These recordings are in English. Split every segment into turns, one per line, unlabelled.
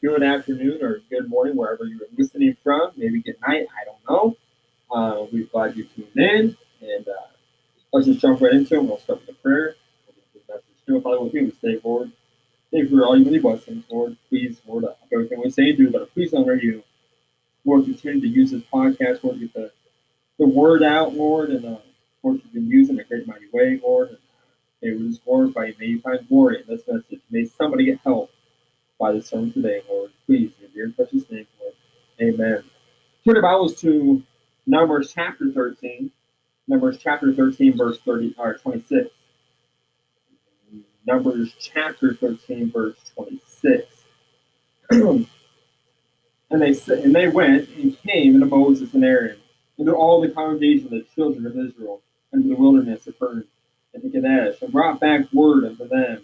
good afternoon or good morning wherever you're listening from. Maybe good night. I don't know. Uh, we're glad you tuned in. And uh, let's just jump right into it. We'll start with a prayer. we message to we stay forward. Thank you for all your many blessings, Lord. Please, Lord, uh, everything we say and do, but please honor you. Lord, continue to use this podcast, Lord, get the, the word out, Lord, and uh, Lord, you've been used in a great mighty way, Lord. And, uh, May we just glorify you. May you find glory in this message. May somebody get help by the today, Lord. Please, in your precious name, Lord. Amen. Turn your Bibles to Numbers chapter 13. Numbers chapter 13, verse 30 or 26. Numbers chapter 13, verse 26. and they and they went and came unto Moses and Aaron, unto all the congregation of the children of Israel, into the wilderness of Pern, and to Kadesh, and brought back word unto them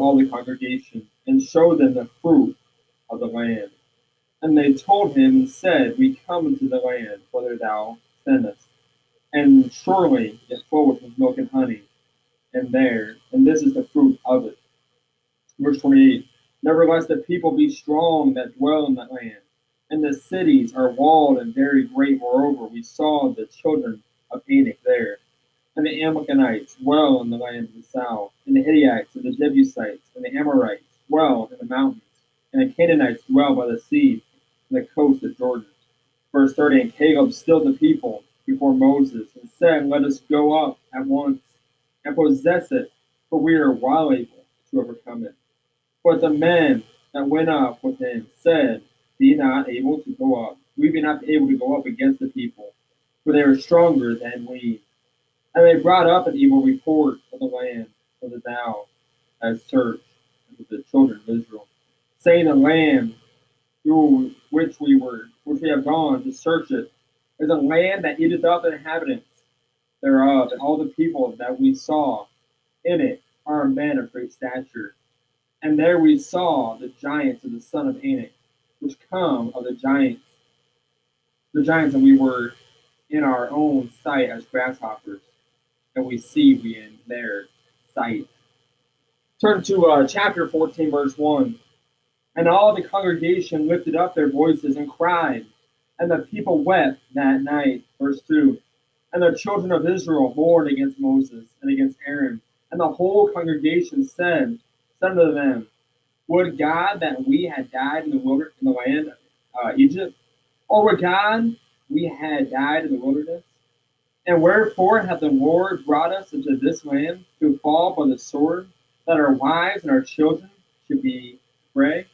all the congregation, and showed them the fruit of the land. And they told him and said, We come into the land whither thou sendest, and surely it floweth with milk and honey, and there, and this is the fruit of it. Verse 28 Nevertheless, the people be strong that dwell in the land, and the cities are walled and very great. Moreover, we saw the children of Anak there and the Amalekites dwell in the land of the south, and the Hittites and the Jebusites and the Amorites dwell in the mountains, and the Canaanites dwell by the sea and the coast of Jordan. Verse 30 And Caleb stilled the people before Moses and said, Let us go up at once and possess it, for we are well able to overcome it. But the men that went up with him said, Be not able to go up. We be not able to go up against the people, for they are stronger than we. And they brought up an evil report of the land of the thou as church of the children of Israel, saying the land through which we were, which we have gone to search it, is a land that eateth up the inhabitants thereof, and all the people that we saw in it are men of great stature. And there we saw the giants of the son of Anak, which come of the giants, the giants that we were in our own sight as grasshoppers, and we see we in their sight. Turn to uh, chapter 14, verse 1. And all the congregation lifted up their voices and cried, and the people wept that night. Verse 2. And the children of Israel mourned against Moses and against Aaron. And the whole congregation said, said unto them, Would God that we had died in the wilderness, in the land of uh, Egypt? Or would God we had died in the wilderness? And wherefore hath the Lord brought us into this land to fall by the sword, that our wives and our children should be prey?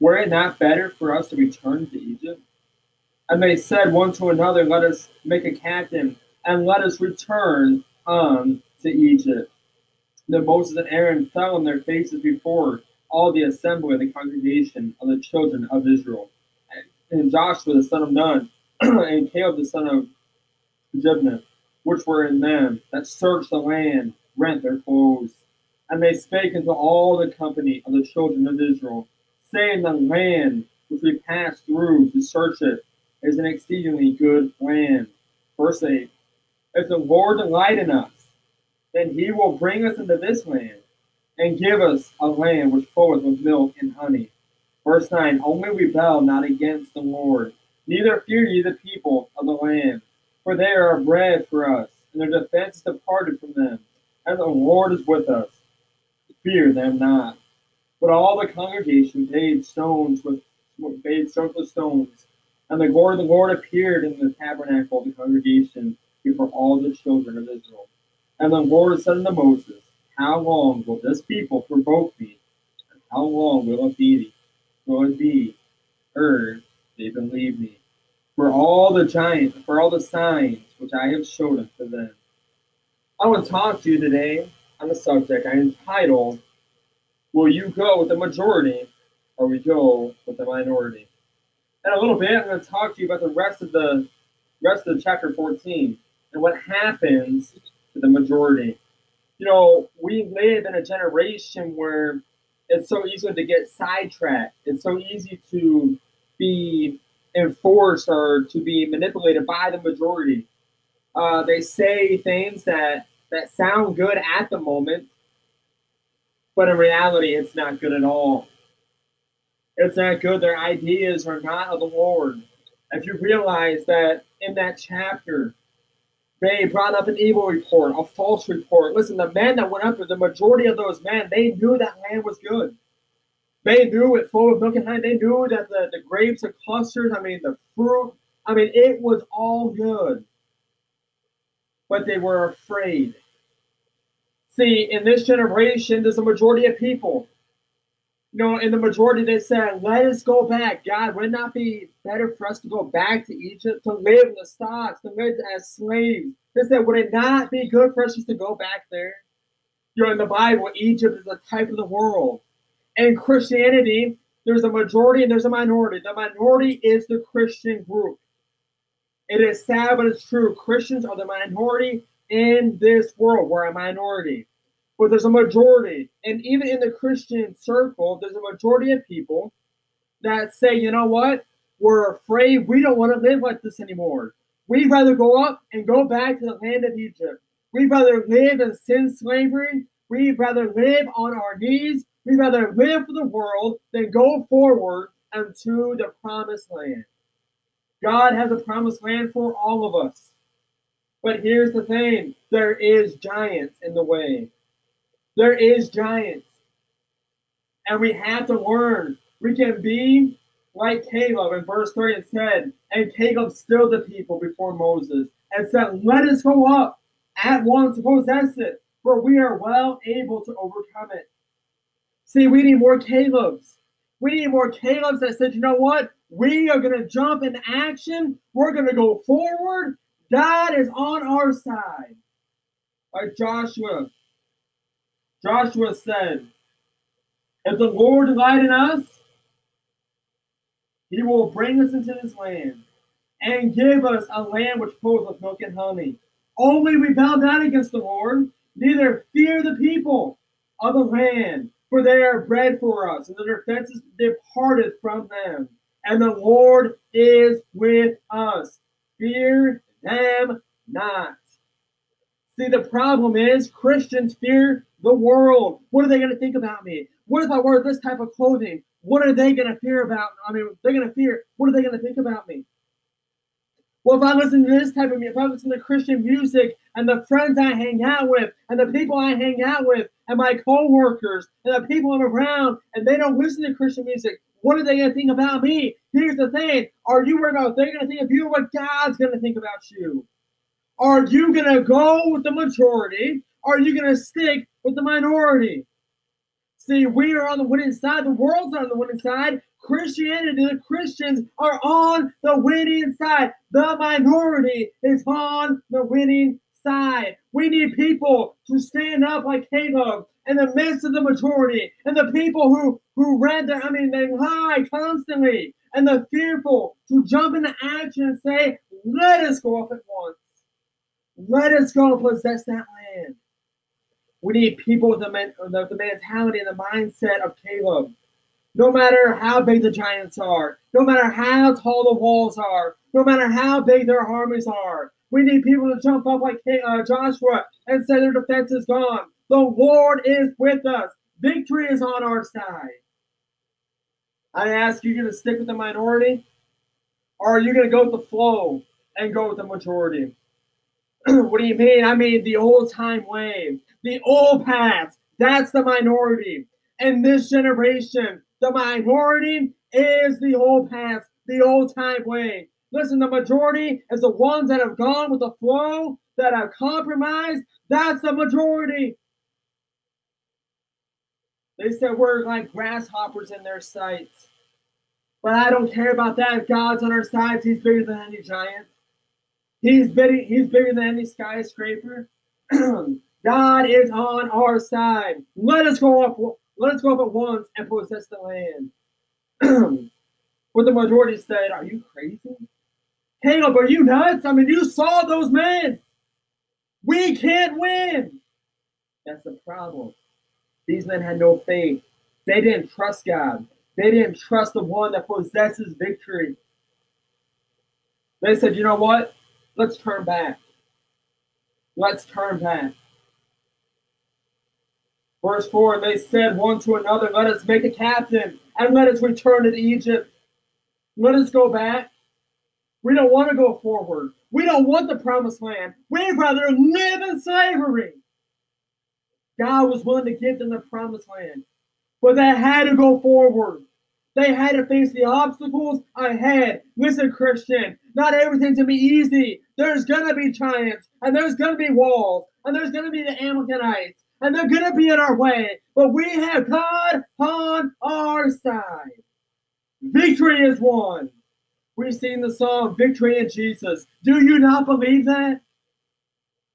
Were it not better for us to return to Egypt? And they said one to another, Let us make a captain, and let us return unto Egypt. Then Moses and Aaron fell on their faces before all the assembly of the congregation of the children of Israel. And Joshua the son of Nun, and Caleb the son of which were in them, that searched the land, rent their clothes. And they spake unto all the company of the children of Israel, saying, The land which we passed through to search it is an exceedingly good land. Verse 8 If the Lord delight in us, then he will bring us into this land and give us a land which floweth with milk and honey. Verse 9 Only rebel not against the Lord, neither fear ye the people of the land, for they are bread for us, and their defense is departed from them, as the Lord is with us. Fear them not. But all the congregation paid stones with paid stones with stones, and the glory of the Lord appeared in the tabernacle of the congregation before all the children of Israel. And the Lord said unto Moses, How long will this people provoke me? And how long will it be will it be ere they believe me? for all the giants, for all the signs which I have showed unto them. I want to talk to you today on the subject I entitled, Will You Go with the Majority or We Go with the Minority? In a little bit, I'm going to talk to you about the rest of the rest of chapter 14 and what happens to the majority. You know, we live in a generation where it's so easy to get sidetracked. It's so easy to be and or to be manipulated by the majority. Uh, they say things that that sound good at the moment, but in reality, it's not good at all. It's not good. Their ideas are not of the Lord. If you realize that in that chapter, they brought up an evil report, a false report. Listen, the men that went up there, the majority of those men, they knew that land was good. They knew it full of milk and honey. They knew that the, the grapes, the clusters, I mean, the fruit, I mean, it was all good. But they were afraid. See, in this generation, there's a majority of people. You know, in the majority, they said, let us go back. God, would not be better for us to go back to Egypt, to live in the stocks, to live as slaves? They said, would it not be good for us just to go back there? You know, in the Bible, Egypt is a type of the world. In Christianity, there's a majority and there's a minority. The minority is the Christian group. It is sad, but it's true. Christians are the minority in this world. We're a minority. But there's a majority. And even in the Christian circle, there's a majority of people that say, you know what? We're afraid. We don't want to live like this anymore. We'd rather go up and go back to the land of Egypt. We'd rather live in sin slavery. We'd rather live on our knees. We'd rather live for the world than go forward unto the promised land. God has a promised land for all of us. But here's the thing there is giants in the way. There is giants. And we have to learn. We can be like Caleb in verse 3 and said, And Caleb stilled the people before Moses and said, Let us go up at once to possess it, for we are well able to overcome it. See, we need more Caleb's. We need more Caleb's that said, you know what? We are going to jump in action. We're going to go forward. God is on our side. Like Joshua. Joshua said, If the Lord delight in us, he will bring us into this land and give us a land which flows with milk and honey. Only rebel not against the Lord, neither fear the people of the land, for they are bread for us, and their fences departed from them. And the Lord is with us. Fear them not. See, the problem is Christians fear the world. What are they going to think about me? What if I wear this type of clothing? What are they going to fear about? I mean, they're going to fear. What are they going to think about me? Well, if I listen to this type of music, if I listen to Christian music and the friends I hang out with and the people I hang out with, and my coworkers and the people I'm around, and they don't listen to Christian music, what are they going to think about me? Here's the thing are you going to, they're going to think of you what God's going to think about you? Are you going to go with the majority? Or are you going to stick with the minority? See, we are on the winning side. The world's on the winning side. Christianity, the Christians are on the winning side. The minority is on the winning side. We need people to stand up like Caleb in the midst of the majority and the people who, who read the, I mean, they lie constantly and the fearful to jump into action and say, let us go up at once. Let us go and possess that land. We need people with the, men, the, the mentality and the mindset of Caleb. No matter how big the giants are, no matter how tall the walls are, no matter how big their armies are, we need people to jump up like uh, Joshua and say their defense is gone. The Lord is with us. Victory is on our side. I ask you, going to stick with the minority, or are you going to go with the flow and go with the majority? what do you mean? I mean the old time way, the old paths. That's the minority. And this generation, the minority is the old path, the old time way. Listen, the majority is the ones that have gone with the flow, that have compromised. That's the majority. They said we're like grasshoppers in their sights. But I don't care about that. If God's on our sides, He's bigger than any giant. He's bigger, he's bigger than any skyscraper. God is on our side. Let us go up. Let us go up at once and possess the land. what the majority said, are you crazy? Caleb, are you nuts? I mean, you saw those men. We can't win. That's the problem. These men had no faith. They didn't trust God. They didn't trust the one that possesses victory. They said, you know what? Let's turn back. Let's turn back. Verse 4 they said one to another, Let us make a captain and let us return to Egypt. Let us go back we don't want to go forward. We don't want the promised land. We'd rather live in slavery. God was willing to give them the promised land, but they had to go forward. They had to face the obstacles ahead. Listen, Christian, not everything's going to be easy. There's going to be giants, and there's going to be walls, and there's going to be the Amalekites, and they're going to be in our way. But we have God on our side. Victory is won. We sing the song Victory in Jesus. Do you not believe that?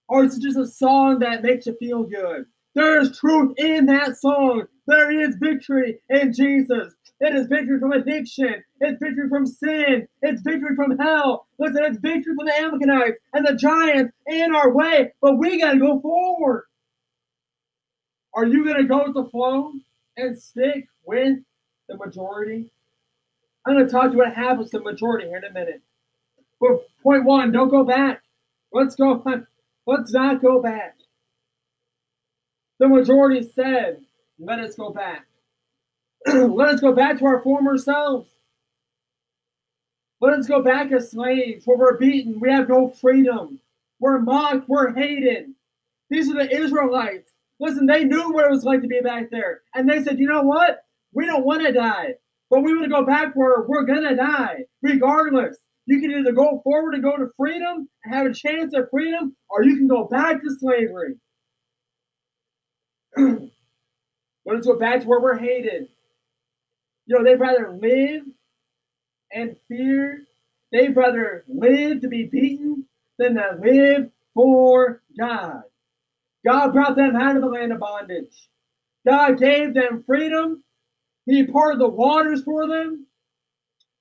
Or is it just a song that makes you feel good? There is truth in that song. There is victory in Jesus. It is victory from addiction. It's victory from sin. It's victory from hell. Listen, it's victory from the Amalekites and the giants in our way, but we got to go forward. Are you going to go with the flow and stick with the majority? I'm going to talk to what happens to the majority here in a minute. But point one, don't go back. Let's go. Let's not go back. The majority said, let us go back. let us go back to our former selves. Let us go back as slaves where we're beaten. We have no freedom. We're mocked. We're hated. These are the Israelites. Listen, they knew what it was like to be back there. And they said, you know what? We don't want to die. But we want to go backward. We're going to die regardless. You can either go forward and go to freedom and have a chance at freedom, or you can go back to slavery. Let's go back to where we're hated. You know, they'd rather live and fear. They'd rather live to be beaten than to live for God. God brought them out of the land of bondage. God gave them freedom he parted the waters for them.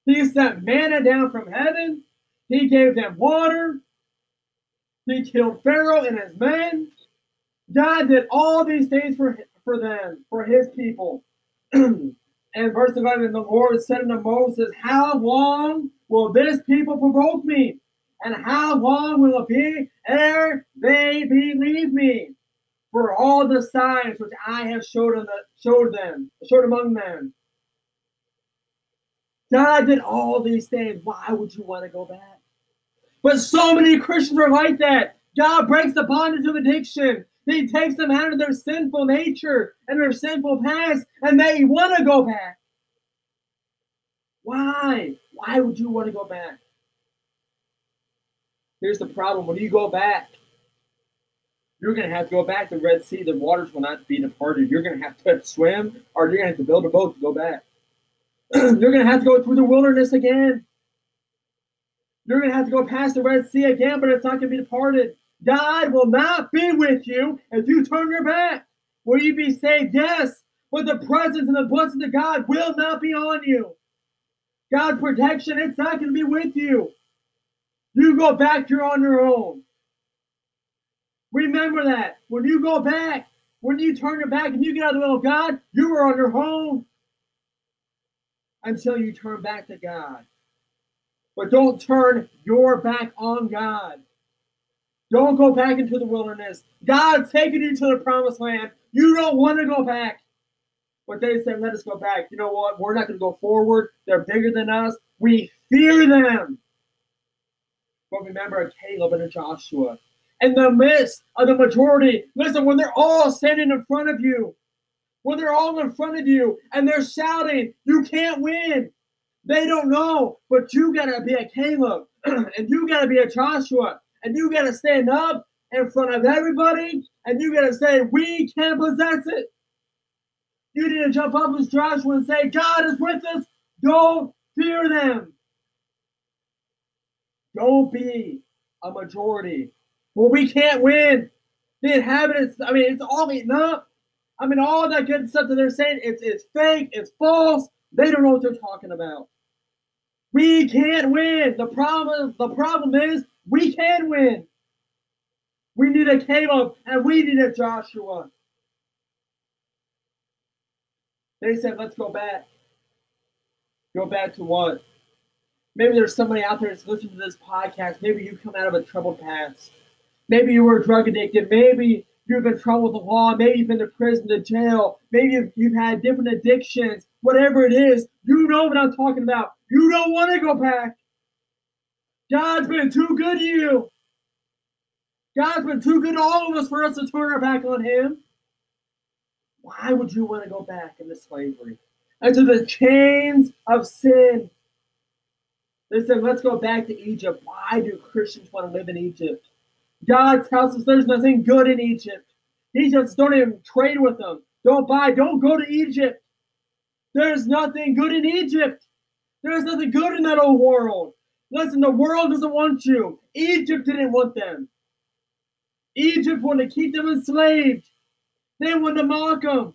He sent manna down from heaven. He gave them water. He killed Pharaoh and his men. God did all these things for, for them, for his people. and verse 11, the Lord said unto Moses, How long will this people provoke me? And how long will it be ere they believe me? for all the signs which I have showed, showed them, showed among them. God did all these things. Why would you want to go back? But so many Christians are like that. God breaks the bondage of addiction. He takes them out of their sinful nature and their sinful past, and they want to go back. Why? Why would you want to go back? Here's the problem. When you go back, you're going to have to go back to the Red Sea. The waters will not be departed. You're going to have to swim, or you're going to have to build a boat to go back. you're going to have to go through the wilderness again. You're going to have to go past the Red Sea again, but it's not going to be departed. God will not be with you if you turn your back. Will you be saved? Yes, but the presence and the blessing of God will not be on you. God's protection, it's not going to be with you. You go back, you're on your own. Remember that. When you go back, when you turn your back and you get out of the will of God, you are on your own until you turn back to God. But don't turn your back on God. Don't go back into the wilderness. God's taking you to the promised land. You don't want to go back. But they said, let us go back. You know what? We're not going to go forward. They're bigger than us. We fear them. But remember Caleb and Joshua in the midst of the majority. Listen, when they're all standing in front of you, when they're all in front of you and they're shouting, you can't win. They don't know, but you got to be a Caleb and you got to be a Joshua and you got to stand up in front of everybody and you got to say, we can possess it. You need to jump up as Joshua and say, God is with us. Don't fear them. Don't be a majority well, we can't win. The inhabitants, I mean, it's all eaten up. I mean, all that good stuff that they're saying, it's, it's fake, it's false. They don't know what they're talking about. We can't win. The problem, the problem is we can win. We need a Caleb and we need a Joshua. They said, let's go back. Go back to what? Maybe there's somebody out there that's listening to this podcast. Maybe you come out of a troubled past. Maybe you were drug addicted. Maybe you've been trouble with the law. Maybe you've been to prison, to jail. Maybe you've, you've had different addictions. Whatever it is, you know what I'm talking about. You don't want to go back. God's been too good to you. God's been too good to all of us for us to turn our back on Him. Why would you want to go back into slavery? Into the chains of sin. They said, let's go back to Egypt. Why do Christians want to live in Egypt? God tells us there's nothing good in Egypt. He says, don't even trade with them. Don't buy. Don't go to Egypt. There's nothing good in Egypt. There's nothing good in that old world. Listen, the world doesn't want you. Egypt didn't want them. Egypt wanted to keep them enslaved. They wanted to mock them.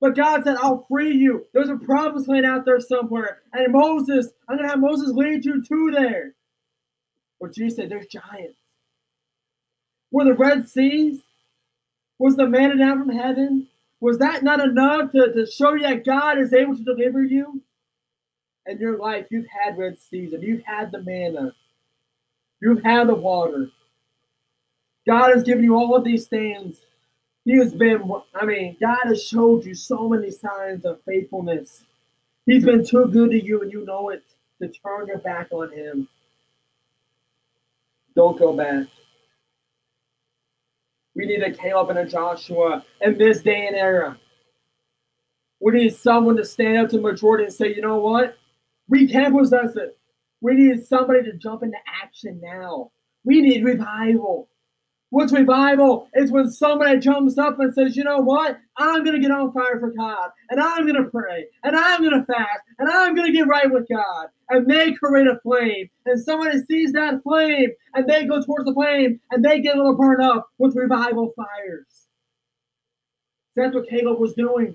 But God said, I'll free you. There's a promised land out there somewhere. And Moses, I'm going to have Moses lead you to there. But Jesus said, There's giants. Were the Red Seas? Was the manna down from heaven? Was that not enough to, to show you that God is able to deliver you? In your life, you've had Red Seas and you've had the manna. You've had the water. God has given you all of these things. He has been, I mean, God has showed you so many signs of faithfulness. He's been too good to you, and you know it, to turn your back on Him. Don't go back. We need a Caleb and a Joshua in this day and era. We need someone to stand up to the majority and say, you know what? We can not possess it. We need somebody to jump into action now. We need revival. What's revival? It's when somebody jumps up and says, you know what? I'm going to get on fire for God, and I'm going to pray, and I'm going to fast, and I'm going to get right with God. And they create a flame, and somebody sees that flame, and they go towards the flame, and they get a little burned up with revival fires. That's what Caleb was doing.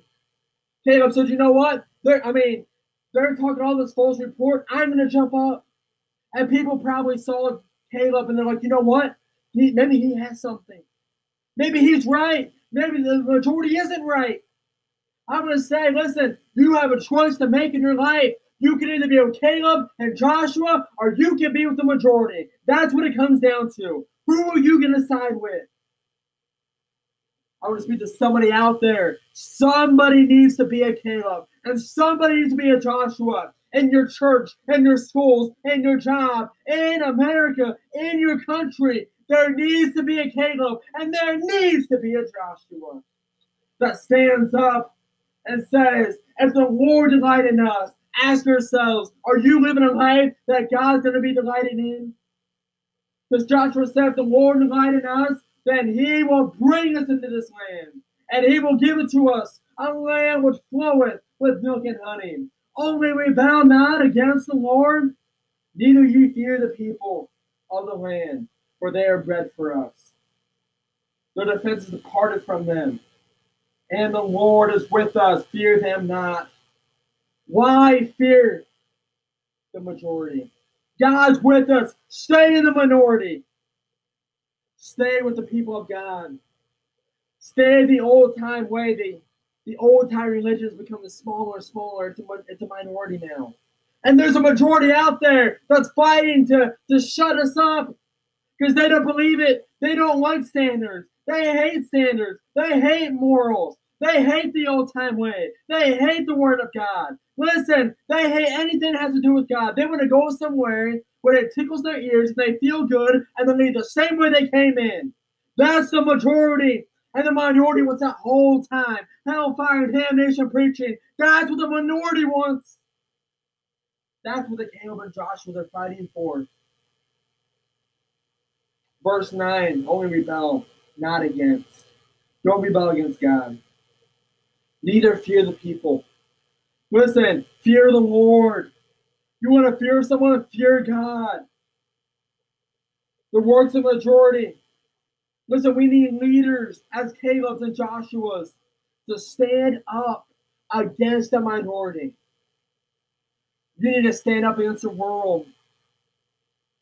Caleb said, you know what? They're, I mean, they're talking all this false report. I'm going to jump up. And people probably saw Caleb, and they're like, you know what? He, maybe he has something. Maybe he's right. Maybe the majority isn't right. I'm going to say, listen, you have a choice to make in your life. You can either be with Caleb and Joshua, or you can be with the majority. That's what it comes down to. Who are you going to side with? I want to speak to somebody out there. Somebody needs to be a Caleb, and somebody needs to be a Joshua in your church, in your schools, in your job, in America, in your country. There needs to be a Caleb and there needs to be a Joshua that stands up and says, If the Lord delight in us, ask yourselves, are you living a life that God's going to be delighted in? Because Joshua said, the Lord delight in us, then he will bring us into this land, and he will give it to us, a land which floweth with milk and honey. Only we bow not against the Lord, neither ye fear the people of the land for they are bread for us. Their defense is departed from them, and the Lord is with us. Fear them not. Why fear the majority? God's with us. Stay in the minority. Stay with the people of God. Stay the old time way. The, the old time religion is becoming smaller and smaller. It's a, it's a minority now. And there's a majority out there that's fighting to, to shut us up because they don't believe it. They don't like standards. They hate standards. They hate morals. They hate the old time way. They hate the word of God. Listen, they hate anything that has to do with God. They want to go somewhere where it tickles their ears and they feel good and they leave the same way they came in. That's the majority. And the minority wants that whole time. Hellfire and damnation preaching. That's what the minority wants. That's what the Caleb and Joshua are fighting for. Verse 9 only rebel, not against. Don't rebel against God. Neither fear the people. Listen, fear the Lord. You want to fear someone? Fear God. The works of majority. Listen, we need leaders as Caleb's and Joshua's to stand up against the minority. You need to stand up against the world.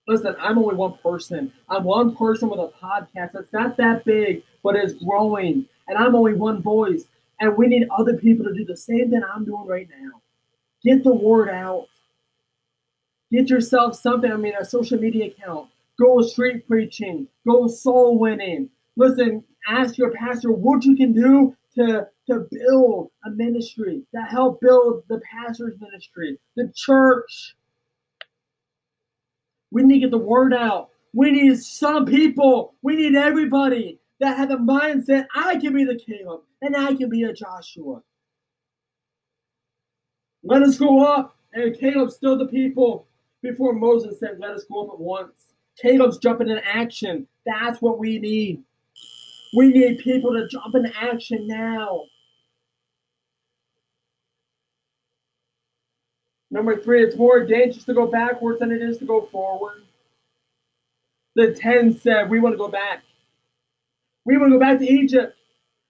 Listen, I'm only one person. I'm one person with a podcast that's not that big, but it's growing. And I'm only one voice. And we need other people to do the same thing I'm doing right now. Get the word out. Get yourself something. I mean, a social media account. Go street preaching. Go soul winning. Listen, ask your pastor what you can do to, to build a ministry, that help build the pastor's ministry, the church. We need to get the word out. We need some people. We need everybody that have the mindset I can be the Caleb and I can be a Joshua. Let us go up. And Caleb still the people before Moses said, Let us go up at once. Caleb's jumping in action. That's what we need. We need people to jump in action now. Number three, it's more dangerous to go backwards than it is to go forward. The 10 said, We want to go back. We want to go back to Egypt.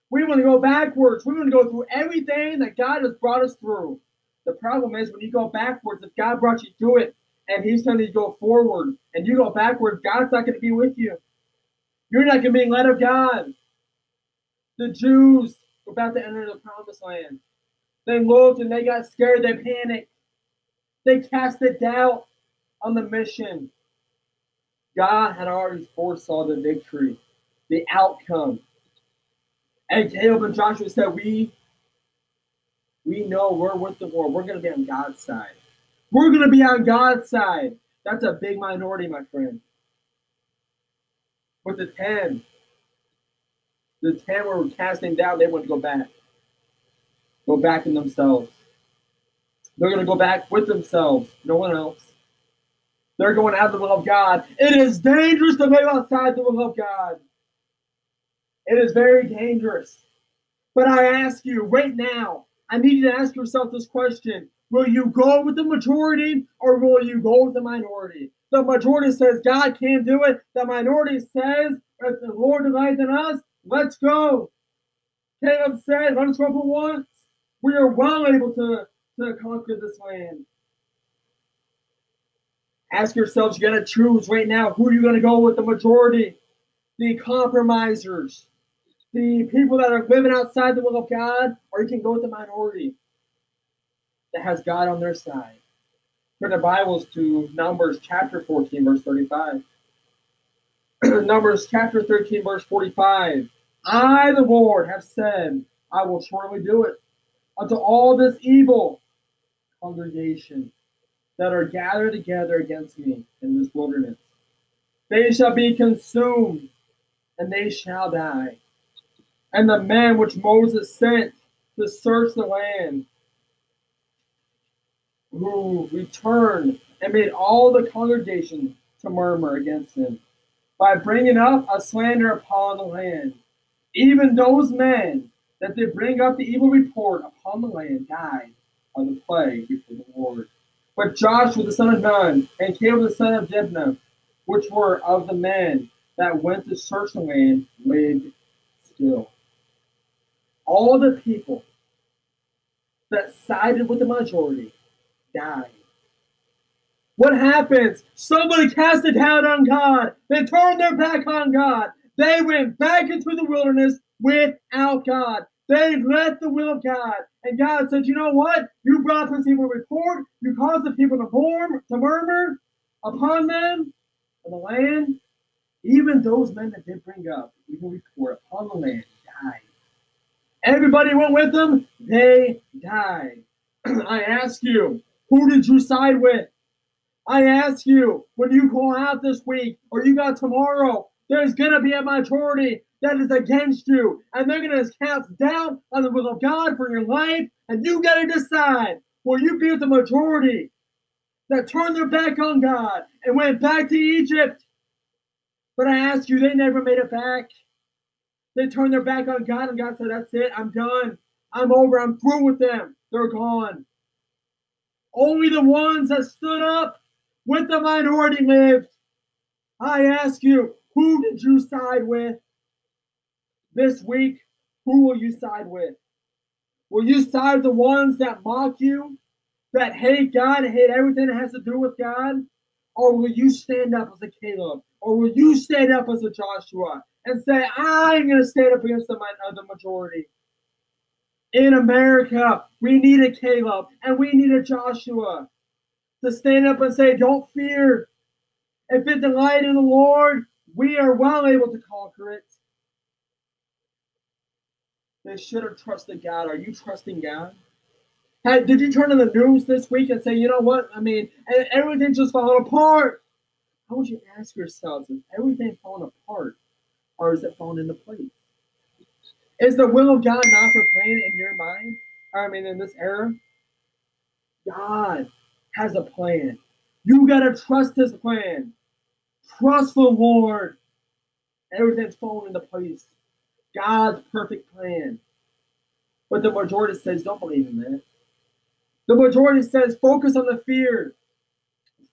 We want to go backwards. We want to go through everything that God has brought us through. The problem is when you go backwards, if God brought you through it and He's telling you to go forward and you go backwards, God's not going to be with you. You're not going to be led of God. The Jews were about to enter the promised land. They looked and they got scared. They panicked. They cast a doubt on the mission. God had already foresaw the victory, the outcome. And Caleb and Joshua said, We we know we're with the war. We're gonna be on God's side. We're gonna be on God's side. That's a big minority, my friend. With the ten, the ten were casting down, they want to go back. Go back in themselves. They're going to go back with themselves, no one else. They're going out of the will of God. It is dangerous to live outside the will of God. It is very dangerous. But I ask you right now, I need you to ask yourself this question Will you go with the majority or will you go with the minority? The majority says God can't do it. The minority says, if the Lord delights in us, let's go. Caleb said, let us go for once. We are well able to to conquer this land. Ask yourselves, you gotta choose right now who are you gonna go with the majority? The compromisers, the people that are living outside the will of God, or you can go with the minority that has God on their side. Turn the Bibles to Numbers chapter 14, verse 35. Numbers chapter 13, verse 45. I, the Lord, have said, I will surely do it. Unto all this evil congregation that are gathered together against me in this wilderness. They shall be consumed, and they shall die. And the man which Moses sent to search the land, who returned and made all the congregation to murmur against him, by bringing up a slander upon the land. Even those men that did bring up the evil report upon the land died on the plague before the Lord. But Joshua the son of Nun and Caleb the son of Jephunneh, which were of the men that went to search the land, lived still. All the people that sided with the majority died. What happens? Somebody cast a doubt on God. They turned their back on God. They went back into the wilderness without God. They've left the will of God. And God said, you know what? You brought this evil report. You caused the people to, form, to murmur upon them and the land. Even those men that did bring up evil report upon the land died. Everybody went with them. They died. I ask you, who did you side with? I ask you, when you go out this week or you got tomorrow, there's going to be a majority that is against you, and they're going to cast doubt on the will of God for your life, and you got to decide will you be with the majority that turned their back on God and went back to Egypt? But I ask you, they never made it back. They turned their back on God, and God said, That's it, I'm done. I'm over, I'm through with them. They're gone. Only the ones that stood up with the minority lived. I ask you, who did you side with this week? Who will you side with? Will you side the ones that mock you, that hate God and hate everything that has to do with God? Or will you stand up as a Caleb? Or will you stand up as a Joshua and say, I'm going to stand up against uh, the, majority? In America, we need a Caleb and we need a Joshua to stand up and say, Don't fear. If it's the light of the Lord, we are well able to conquer it. They should have trusted God. Are you trusting God? Had did you turn on the news this week and say, you know what? I mean, everything just falling apart. How would you ask yourselves, is everything falling apart or is it falling into place? Is the will of God not for plan in your mind? I mean, in this era? God has a plan. You got to trust his plan prosper Lord. Everything's falling into place. God's perfect plan. But the majority says, don't believe in that. The majority says, focus on the fear.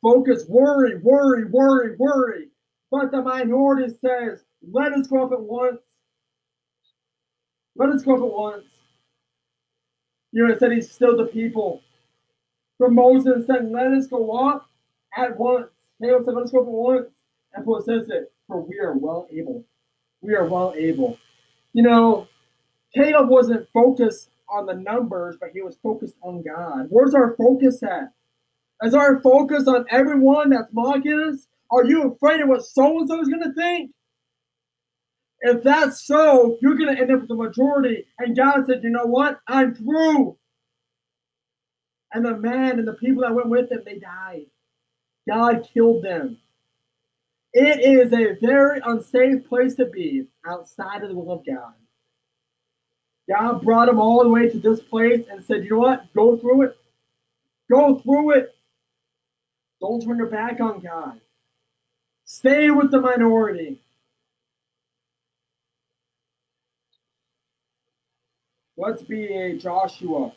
Focus, worry, worry, worry, worry. But the minority says, let us go up at once. Let us go up at once. You know, it said he's still the people. From Moses said, let us go up at once. Caleb said, let us go up at once. And Paul says it. For we are well able. We are well able. You know, Caleb wasn't focused on the numbers, but he was focused on God. Where's our focus at? Is our focus on everyone that's mocking us? Are you afraid of what so and so is going to think? If that's so, you're going to end up with the majority. And God said, you know what? I'm through. And the man and the people that went with him, they died. God killed them. It is a very unsafe place to be outside of the will of God. God brought him all the way to this place and said, You know what? Go through it. Go through it. Don't turn your back on God. Stay with the minority. Let's be a Joshua.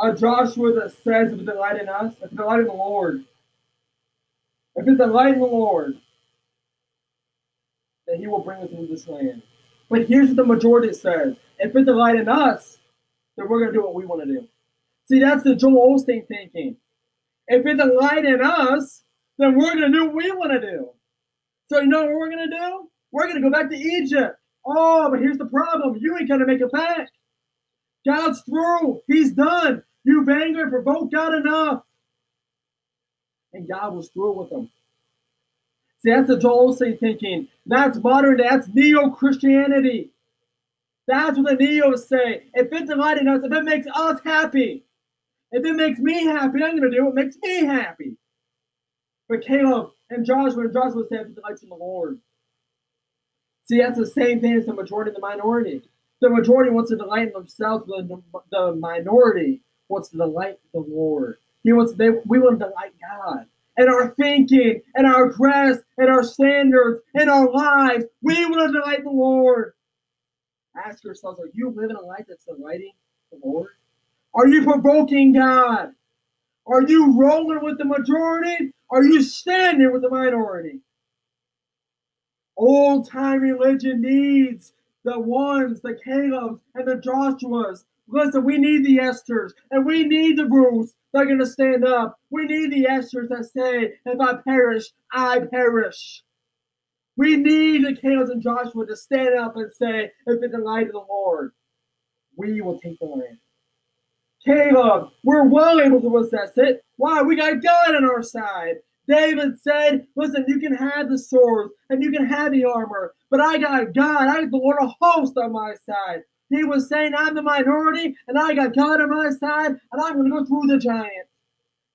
A Joshua that says, If the light in us, if the light in the Lord, if the light in the Lord, that he will bring us into this land. But here's what the majority says if it delight in us, then we're going to do what we want to do. See, that's the Joel Osteen thinking. If it delight in us, then we're going to do what we want to do. So, you know what we're going to do? We're going to go back to Egypt. Oh, but here's the problem you ain't going to make it back. God's through, He's done. You've angered, provoked God enough. And God was through with them. See, that's the Joel thinking. That's modern, that's neo Christianity. That's what the neos say. If it's delighting us, if it makes us happy, if it makes me happy, I'm going to do what makes me happy. But Caleb and Joshua and Joshua said, if it delights in the Lord. See, that's the same thing as the majority and the minority. The majority wants to delight in themselves, the, the minority wants to delight the Lord. He wants they, we want to delight God and our thinking and our dress and our standards and our lives. We want to delight the Lord. Ask yourselves are you living a life that's delighting the Lord? Are you provoking God? Are you rolling with the majority? Are you standing with the minority? Old time religion needs the ones, the Calebs, and the Joshuas Listen, we need the Esthers and we need the rules they are going to stand up. We need the Esthers that say, if I perish, I perish. We need the Caleb and Joshua to stand up and say, if it's the light of the Lord, we will take the land. Caleb, we're well able to possess it. Why? We got God on our side. David said, Listen, you can have the sword and you can have the armor, but I got God, I got the Lord of hosts on my side. He was saying, I'm the minority, and I got God on my side, and I'm going to go through the giant.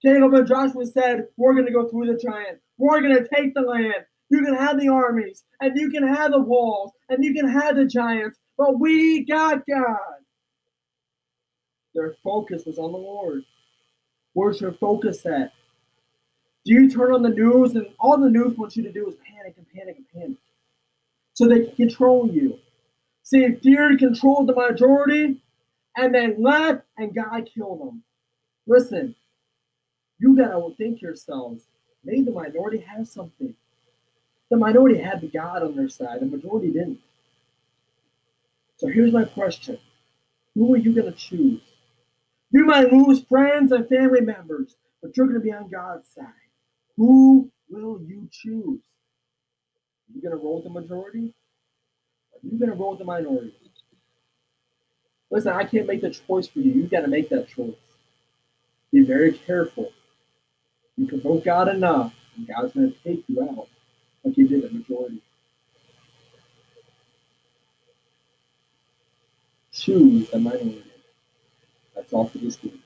Caleb and Joshua said, We're going to go through the giant. We're going to take the land. You can have the armies, and you can have the walls, and you can have the giants, but we got God. Their focus was on the Lord. Where's your focus at? Do you turn on the news, and all the news wants you to do is panic and panic and panic so they can control you? See, Fear controlled the majority and then left, and God killed them. Listen, you gotta think yourselves. Maybe the minority has something. The minority had the God on their side, the majority didn't. So here's my question Who are you gonna choose? You might lose friends and family members, but you're gonna be on God's side. Who will you choose? You gonna roll the majority? You're gonna roll with the minority. Listen, I can't make the choice for you. You gotta make that choice. Be very careful. You provoke God enough, and God's gonna take you out like you did the majority. Choose the minority. That's all for this game.